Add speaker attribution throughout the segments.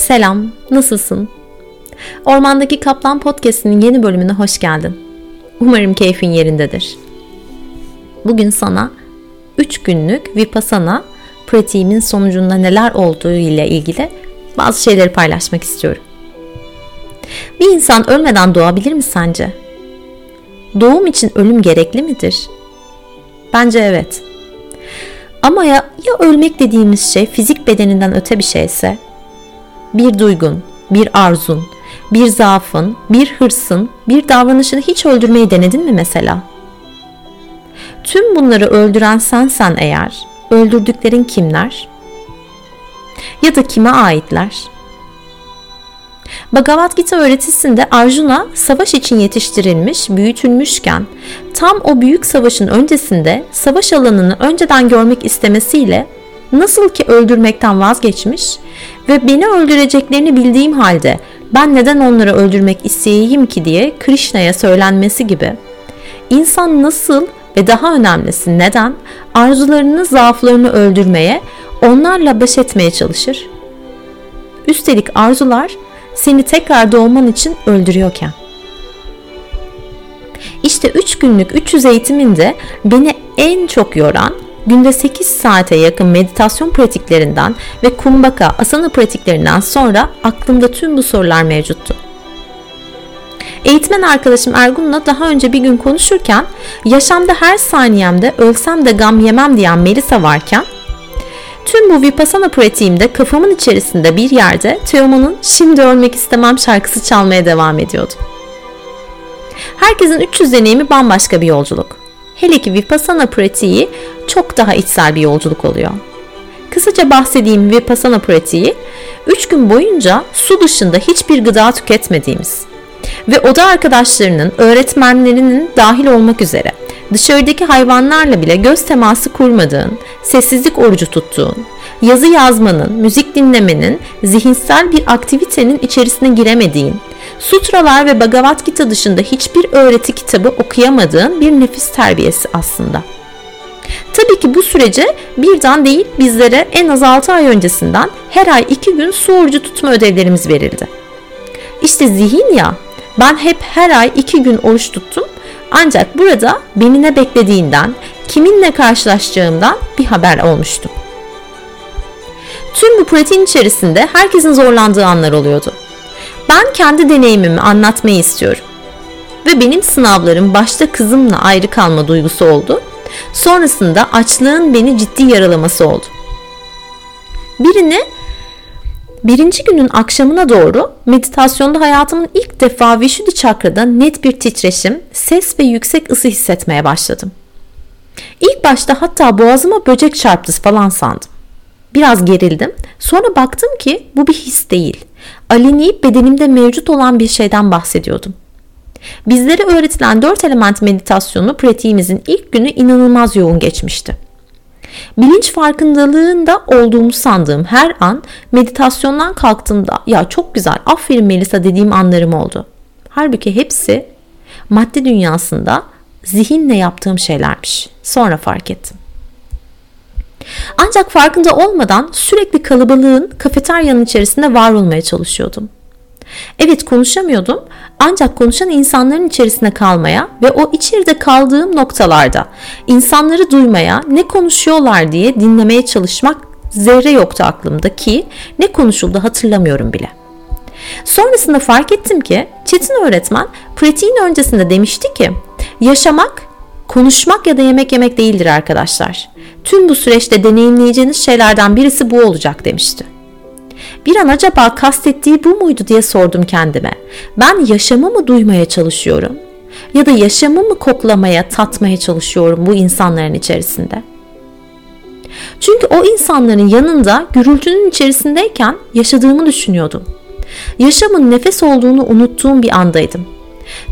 Speaker 1: Selam, nasılsın? Ormandaki Kaplan Podcast'inin yeni bölümüne hoş geldin. Umarım keyfin yerindedir. Bugün sana 3 günlük Vipassana pratiğimin sonucunda neler olduğu ile ilgili bazı şeyleri paylaşmak istiyorum. Bir insan ölmeden doğabilir mi sence? Doğum için ölüm gerekli midir? Bence evet. Ama ya, ya ölmek dediğimiz şey fizik bedeninden öte bir şeyse? Bir duygun, bir arzun, bir zaafın, bir hırsın, bir davranışını hiç öldürmeyi denedin mi mesela? Tüm bunları öldüren sensen eğer, öldürdüklerin kimler? Ya da kime aitler? Bhagavad Gita öğretisinde Arjuna savaş için yetiştirilmiş, büyütülmüşken tam o büyük savaşın öncesinde savaş alanını önceden görmek istemesiyle nasıl ki öldürmekten vazgeçmiş ve beni öldüreceklerini bildiğim halde ben neden onları öldürmek isteyeyim ki diye Krishna'ya söylenmesi gibi insan nasıl ve daha önemlisi neden arzularını, zaaflarını öldürmeye, onlarla baş etmeye çalışır? Üstelik arzular seni tekrar doğman için öldürüyorken. İşte 3 günlük 300 eğitiminde beni en çok yoran günde 8 saate yakın meditasyon pratiklerinden ve kumbaka asana pratiklerinden sonra aklımda tüm bu sorular mevcuttu. Eğitmen arkadaşım Ergun'la daha önce bir gün konuşurken yaşamda her saniyemde ölsem de gam yemem diyen Melisa varken Tüm bu Vipassana pratiğimde kafamın içerisinde bir yerde Teoman'ın Şimdi Ölmek istemem şarkısı çalmaya devam ediyordu. Herkesin 300 deneyimi bambaşka bir yolculuk. Hele ki Vipassana pratiği çok daha içsel bir yolculuk oluyor. Kısaca bahsedeyim Vipassana pratiği 3 gün boyunca su dışında hiçbir gıda tüketmediğimiz ve oda arkadaşlarının, öğretmenlerinin dahil olmak üzere dışarıdaki hayvanlarla bile göz teması kurmadığın, sessizlik orucu tuttuğun, yazı yazmanın, müzik dinlemenin, zihinsel bir aktivitenin içerisine giremediğin, sutralar ve Bhagavad Gita dışında hiçbir öğreti kitabı okuyamadığın bir nefis terbiyesi aslında. Tabii ki bu sürece birden değil bizlere en az 6 ay öncesinden her ay 2 gün su orucu tutma ödevlerimiz verildi. İşte zihin ya ben hep her ay 2 gün oruç tuttum ancak burada beni ne beklediğinden, kiminle karşılaşacağımdan bir haber olmuştu. Tüm bu pratiğin içerisinde herkesin zorlandığı anlar oluyordu. Ben kendi deneyimimi anlatmayı istiyorum. Ve benim sınavlarım başta kızımla ayrı kalma duygusu oldu. Sonrasında açlığın beni ciddi yaralaması oldu. Birini Birinci günün akşamına doğru meditasyonda hayatımın ilk defa Vishuddhi çakrada net bir titreşim, ses ve yüksek ısı hissetmeye başladım. İlk başta hatta boğazıma böcek çarptı falan sandım. Biraz gerildim. Sonra baktım ki bu bir his değil. Alineyip bedenimde mevcut olan bir şeyden bahsediyordum. Bizlere öğretilen dört element meditasyonu pratiğimizin ilk günü inanılmaz yoğun geçmişti. Bilinç farkındalığında olduğumu sandığım her an meditasyondan kalktığımda ya çok güzel aferin Melisa dediğim anlarım oldu. Halbuki hepsi madde dünyasında zihinle yaptığım şeylermiş. Sonra fark ettim. Ancak farkında olmadan sürekli kalabalığın kafeteryanın içerisinde var olmaya çalışıyordum. Evet konuşamıyordum ancak konuşan insanların içerisinde kalmaya ve o içeride kaldığım noktalarda insanları duymaya, ne konuşuyorlar diye dinlemeye çalışmak zerre yoktu aklımda ki ne konuşuldu hatırlamıyorum bile. Sonrasında fark ettim ki Çetin öğretmen pratiğin öncesinde demişti ki yaşamak konuşmak ya da yemek yemek değildir arkadaşlar. Tüm bu süreçte deneyimleyeceğiniz şeylerden birisi bu olacak demişti. Bir an acaba kastettiği bu muydu diye sordum kendime. Ben yaşamı mı duymaya çalışıyorum? Ya da yaşamı mı koklamaya, tatmaya çalışıyorum bu insanların içerisinde? Çünkü o insanların yanında gürültünün içerisindeyken yaşadığımı düşünüyordum. Yaşamın nefes olduğunu unuttuğum bir andaydım.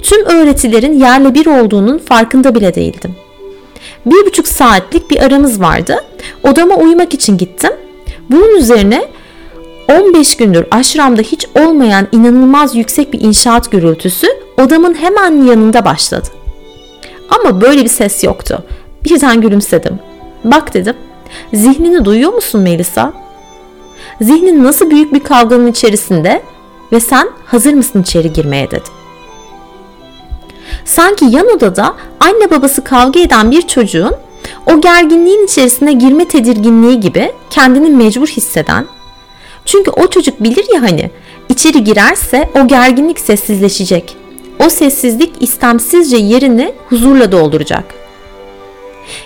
Speaker 1: Tüm öğretilerin yerle bir olduğunun farkında bile değildim. Bir buçuk saatlik bir aramız vardı. Odama uyumak için gittim. Bunun üzerine 15 gündür aşramda hiç olmayan inanılmaz yüksek bir inşaat gürültüsü odamın hemen yanında başladı. Ama böyle bir ses yoktu. Birden gülümsedim. Bak dedim. Zihnini duyuyor musun Melisa? Zihnin nasıl büyük bir kavganın içerisinde ve sen hazır mısın içeri girmeye dedim. Sanki yan odada anne babası kavga eden bir çocuğun o gerginliğin içerisine girme tedirginliği gibi kendini mecbur hisseden çünkü o çocuk bilir ya hani içeri girerse o gerginlik sessizleşecek. O sessizlik istemsizce yerini huzurla dolduracak.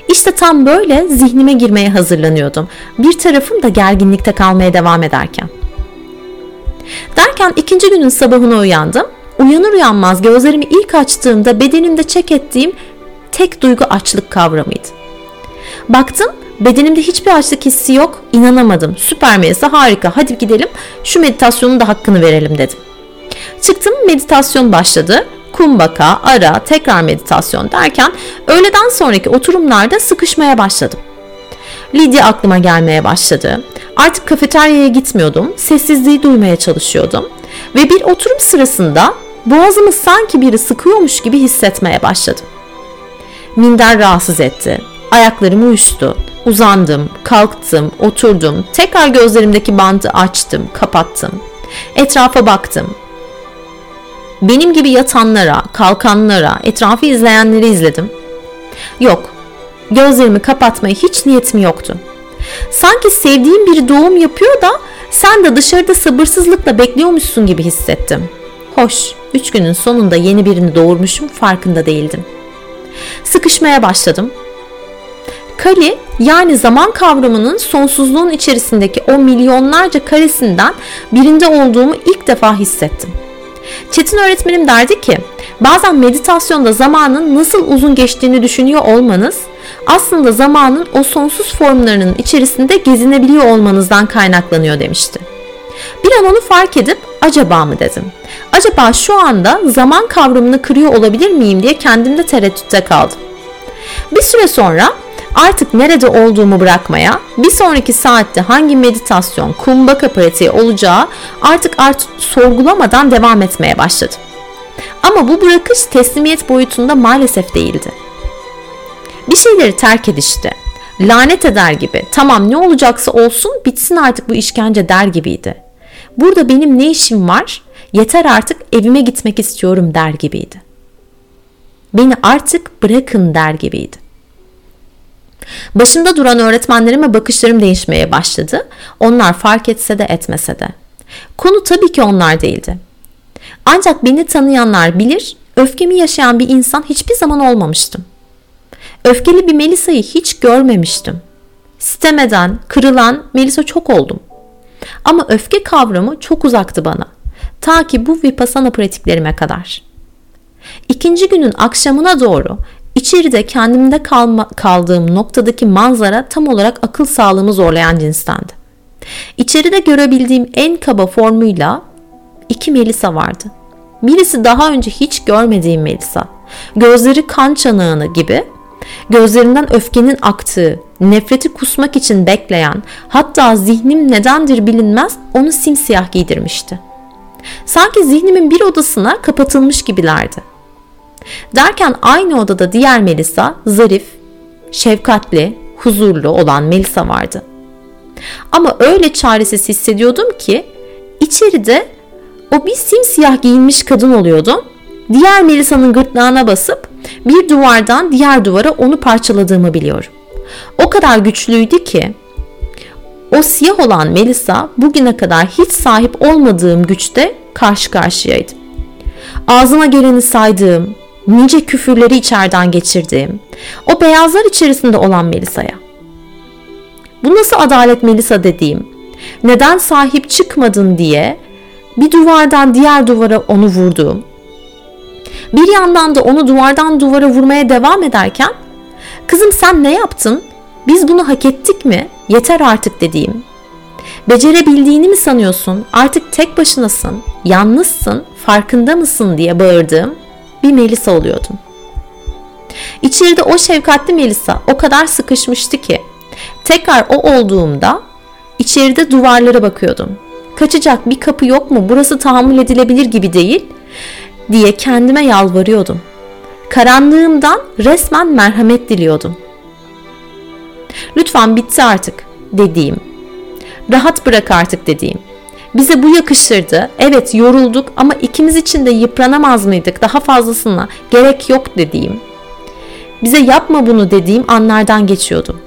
Speaker 1: İşte tam böyle zihnime girmeye hazırlanıyordum. Bir tarafım da gerginlikte kalmaya devam ederken. Derken ikinci günün sabahına uyandım. Uyanır uyanmaz gözlerimi ilk açtığımda bedenimde çek ettiğim tek duygu açlık kavramıydı. Baktım bedenimde hiçbir açlık hissi yok. İnanamadım. Süper Melisa harika. Hadi gidelim şu meditasyonun da hakkını verelim dedim. Çıktım meditasyon başladı. Kumbaka, ara, tekrar meditasyon derken öğleden sonraki oturumlarda sıkışmaya başladım. Lidya aklıma gelmeye başladı. Artık kafeteryaya gitmiyordum. Sessizliği duymaya çalışıyordum. Ve bir oturum sırasında boğazımı sanki biri sıkıyormuş gibi hissetmeye başladım. Minder rahatsız etti. Ayaklarım uyuştu. Uzandım, kalktım, oturdum. Tekrar gözlerimdeki bandı açtım, kapattım. Etrafa baktım. Benim gibi yatanlara, kalkanlara, etrafı izleyenleri izledim. Yok, gözlerimi kapatmaya hiç niyetim yoktu. Sanki sevdiğim biri doğum yapıyor da sen de dışarıda sabırsızlıkla bekliyormuşsun gibi hissettim. Hoş, üç günün sonunda yeni birini doğurmuşum farkında değildim. Sıkışmaya başladım. Kari yani zaman kavramının sonsuzluğun içerisindeki o milyonlarca karesinden birinde olduğumu ilk defa hissettim. Çetin öğretmenim derdi ki bazen meditasyonda zamanın nasıl uzun geçtiğini düşünüyor olmanız aslında zamanın o sonsuz formlarının içerisinde gezinebiliyor olmanızdan kaynaklanıyor demişti. Bir an onu fark edip acaba mı dedim. Acaba şu anda zaman kavramını kırıyor olabilir miyim diye kendimde tereddütte kaldım. Bir süre sonra artık nerede olduğumu bırakmaya, bir sonraki saatte hangi meditasyon, kumbaka pratiği olacağı artık artık sorgulamadan devam etmeye başladım. Ama bu bırakış teslimiyet boyutunda maalesef değildi. Bir şeyleri terk edişti. Lanet eder gibi tamam ne olacaksa olsun bitsin artık bu işkence der gibiydi. Burada benim ne işim var? Yeter artık evime gitmek istiyorum der gibiydi. Beni artık bırakın der gibiydi. Başında duran öğretmenlerime bakışlarım değişmeye başladı. Onlar fark etse de etmese de. Konu tabii ki onlar değildi. Ancak beni tanıyanlar bilir, öfkemi yaşayan bir insan hiçbir zaman olmamıştım. Öfkeli bir Melisa'yı hiç görmemiştim. Sitemeden, kırılan Melisa çok oldum. Ama öfke kavramı çok uzaktı bana. Ta ki bu vipassana pratiklerime kadar. İkinci günün akşamına doğru içeride kendimde kalma, kaldığım noktadaki manzara tam olarak akıl sağlığımı zorlayan cinstendi. İçeride görebildiğim en kaba formuyla iki Melisa vardı. Birisi daha önce hiç görmediğim Melisa. Gözleri kan çanağını gibi Gözlerinden öfkenin aktığı, nefreti kusmak için bekleyen, hatta zihnim nedendir bilinmez onu simsiyah giydirmişti. Sanki zihnimin bir odasına kapatılmış gibilerdi. Derken aynı odada diğer Melisa, zarif, şefkatli, huzurlu olan Melisa vardı. Ama öyle çaresiz hissediyordum ki içeride o bir simsiyah giyinmiş kadın oluyordum. Diğer Melisa'nın gırtlağına basıp bir duvardan diğer duvara onu parçaladığımı biliyorum. O kadar güçlüydü ki o siyah olan Melisa bugüne kadar hiç sahip olmadığım güçte karşı karşıyaydı. Ağzıma geleni saydığım, nice küfürleri içeriden geçirdiğim, o beyazlar içerisinde olan Melisa'ya. Bu nasıl adalet Melisa dediğim, neden sahip çıkmadın diye bir duvardan diğer duvara onu vurduğum, bir yandan da onu duvardan duvara vurmaya devam ederken kızım sen ne yaptın? Biz bunu hak ettik mi? Yeter artık dediğim. Becerebildiğini mi sanıyorsun? Artık tek başınasın, yalnızsın, farkında mısın diye bağırdığım bir Melisa oluyordum. İçeride o şefkatli Melisa o kadar sıkışmıştı ki tekrar o olduğumda içeride duvarlara bakıyordum. Kaçacak bir kapı yok mu? Burası tahammül edilebilir gibi değil diye kendime yalvarıyordum. Karanlığımdan resmen merhamet diliyordum. Lütfen bitti artık dediğim. Rahat bırak artık dediğim. Bize bu yakışırdı. Evet yorulduk ama ikimiz için de yıpranamaz mıydık? Daha fazlasına gerek yok dediğim. Bize yapma bunu dediğim anlardan geçiyordum.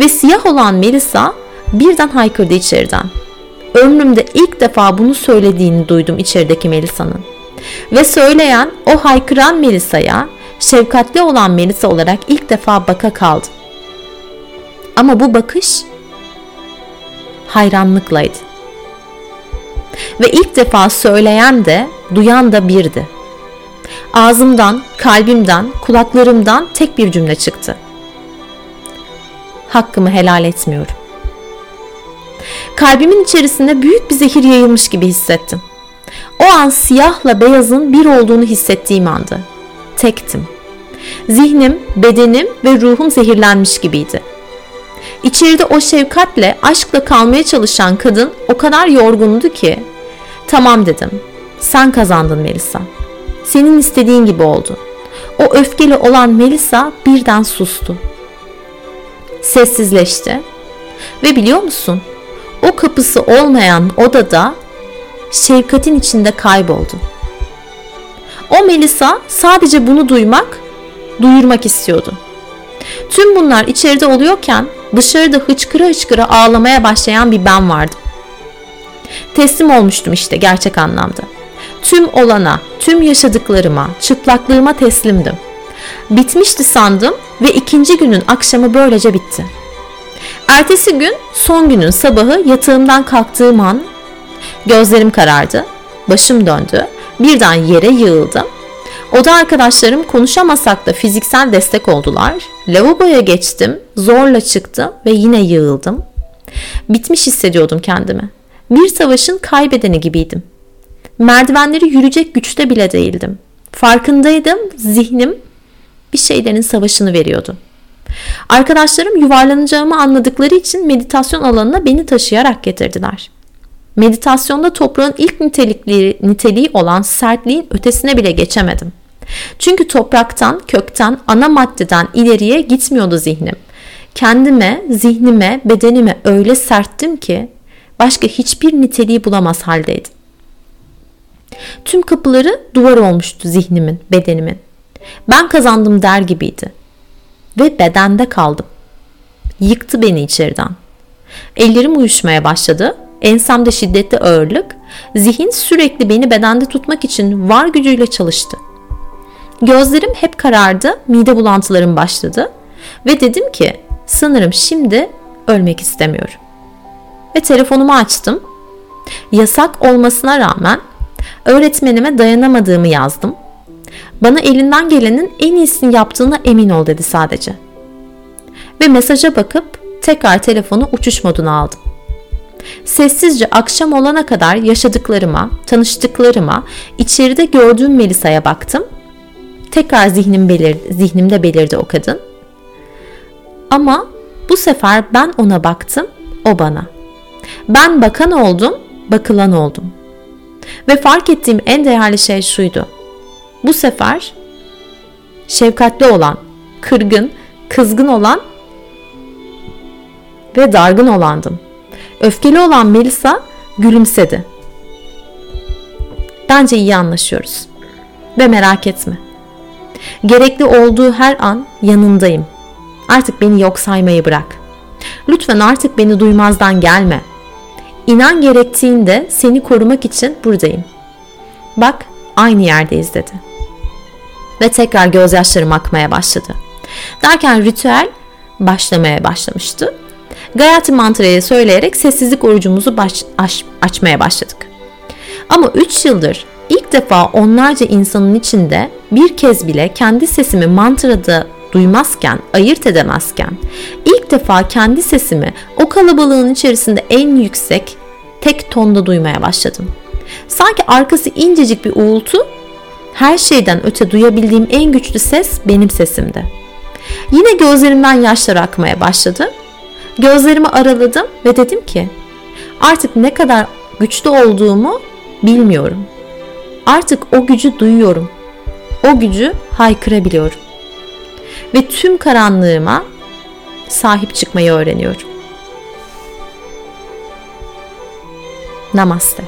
Speaker 1: Ve siyah olan Melisa birden haykırdı içeriden. Ömrümde ilk defa bunu söylediğini duydum içerideki Melisa'nın. Ve söyleyen o haykıran Melisa'ya şefkatli olan Melisa olarak ilk defa baka kaldım. Ama bu bakış hayranlıklaydı. Ve ilk defa söyleyen de duyan da birdi. Ağzımdan, kalbimden, kulaklarımdan tek bir cümle çıktı. Hakkımı helal etmiyorum. Kalbimin içerisinde büyük bir zehir yayılmış gibi hissettim. O an siyahla beyazın bir olduğunu hissettiğim andı. Tektim. Zihnim, bedenim ve ruhum zehirlenmiş gibiydi. İçeride o şefkatle, aşkla kalmaya çalışan kadın o kadar yorgundu ki Tamam dedim. Sen kazandın Melisa. Senin istediğin gibi oldu. O öfkeli olan Melisa birden sustu. Sessizleşti. Ve biliyor musun? O kapısı olmayan odada şefkatin içinde kayboldu. O Melisa sadece bunu duymak, duyurmak istiyordu. Tüm bunlar içeride oluyorken dışarıda hıçkıra hıçkıra ağlamaya başlayan bir ben vardı. Teslim olmuştum işte gerçek anlamda. Tüm olana, tüm yaşadıklarıma, çıplaklığıma teslimdim. Bitmişti sandım ve ikinci günün akşamı böylece bitti. Ertesi gün son günün sabahı yatağımdan kalktığım an gözlerim karardı, başım döndü, birden yere yığıldım. Oda arkadaşlarım konuşamasak da fiziksel destek oldular. Lavaboya geçtim, zorla çıktım ve yine yığıldım. Bitmiş hissediyordum kendimi. Bir savaşın kaybedeni gibiydim. Merdivenleri yürüyecek güçte bile değildim. Farkındaydım, zihnim bir şeylerin savaşını veriyordu. Arkadaşlarım yuvarlanacağımı anladıkları için meditasyon alanına beni taşıyarak getirdiler. Meditasyonda toprağın ilk nitelikli, niteliği olan sertliğin ötesine bile geçemedim. Çünkü topraktan, kökten, ana maddeden ileriye gitmiyordu zihnim. Kendime, zihnime, bedenime öyle serttim ki başka hiçbir niteliği bulamaz haldeydim. Tüm kapıları duvar olmuştu zihnimin, bedenimin. Ben kazandım der gibiydi. Ve bedende kaldım. Yıktı beni içeriden. Ellerim uyuşmaya başladı. Ensemde şiddetli ağırlık. Zihin sürekli beni bedende tutmak için var gücüyle çalıştı. Gözlerim hep karardı. Mide bulantılarım başladı. Ve dedim ki sanırım şimdi ölmek istemiyorum ve telefonumu açtım. Yasak olmasına rağmen öğretmenime dayanamadığımı yazdım. Bana elinden gelenin en iyisini yaptığına emin ol dedi sadece. Ve mesaja bakıp tekrar telefonu uçuş moduna aldım. Sessizce akşam olana kadar yaşadıklarıma, tanıştıklarıma, içeride gördüğüm Melisa'ya baktım. Tekrar zihnim belir, zihnimde belirdi o kadın. Ama bu sefer ben ona baktım, o bana. Ben bakan oldum, bakılan oldum. Ve fark ettiğim en değerli şey şuydu. Bu sefer şefkatli olan, kırgın, kızgın olan ve dargın olandım. Öfkeli olan Melisa gülümsedi. Bence iyi anlaşıyoruz. Ve merak etme. Gerekli olduğu her an yanındayım. Artık beni yok saymayı bırak. Lütfen artık beni duymazdan gelme.'' İnan gerektiğinde seni korumak için buradayım. Bak aynı yerdeyiz dedi. Ve tekrar gözyaşlarım akmaya başladı. Derken ritüel başlamaya başlamıştı. Gayatri mantrayı söyleyerek sessizlik orucumuzu baş, aç, açmaya başladık. Ama 3 yıldır ilk defa onlarca insanın içinde bir kez bile kendi sesimi mantrada duymazken, ayırt edemezken ilk defa kendi sesimi o kalabalığın içerisinde en yüksek tek tonda duymaya başladım. Sanki arkası incecik bir uğultu, her şeyden öte duyabildiğim en güçlü ses benim sesimdi. Yine gözlerimden yaşlar akmaya başladı. Gözlerimi araladım ve dedim ki artık ne kadar güçlü olduğumu bilmiyorum. Artık o gücü duyuyorum. O gücü haykırabiliyorum ve tüm karanlığıma sahip çıkmayı öğreniyorum. Namaste.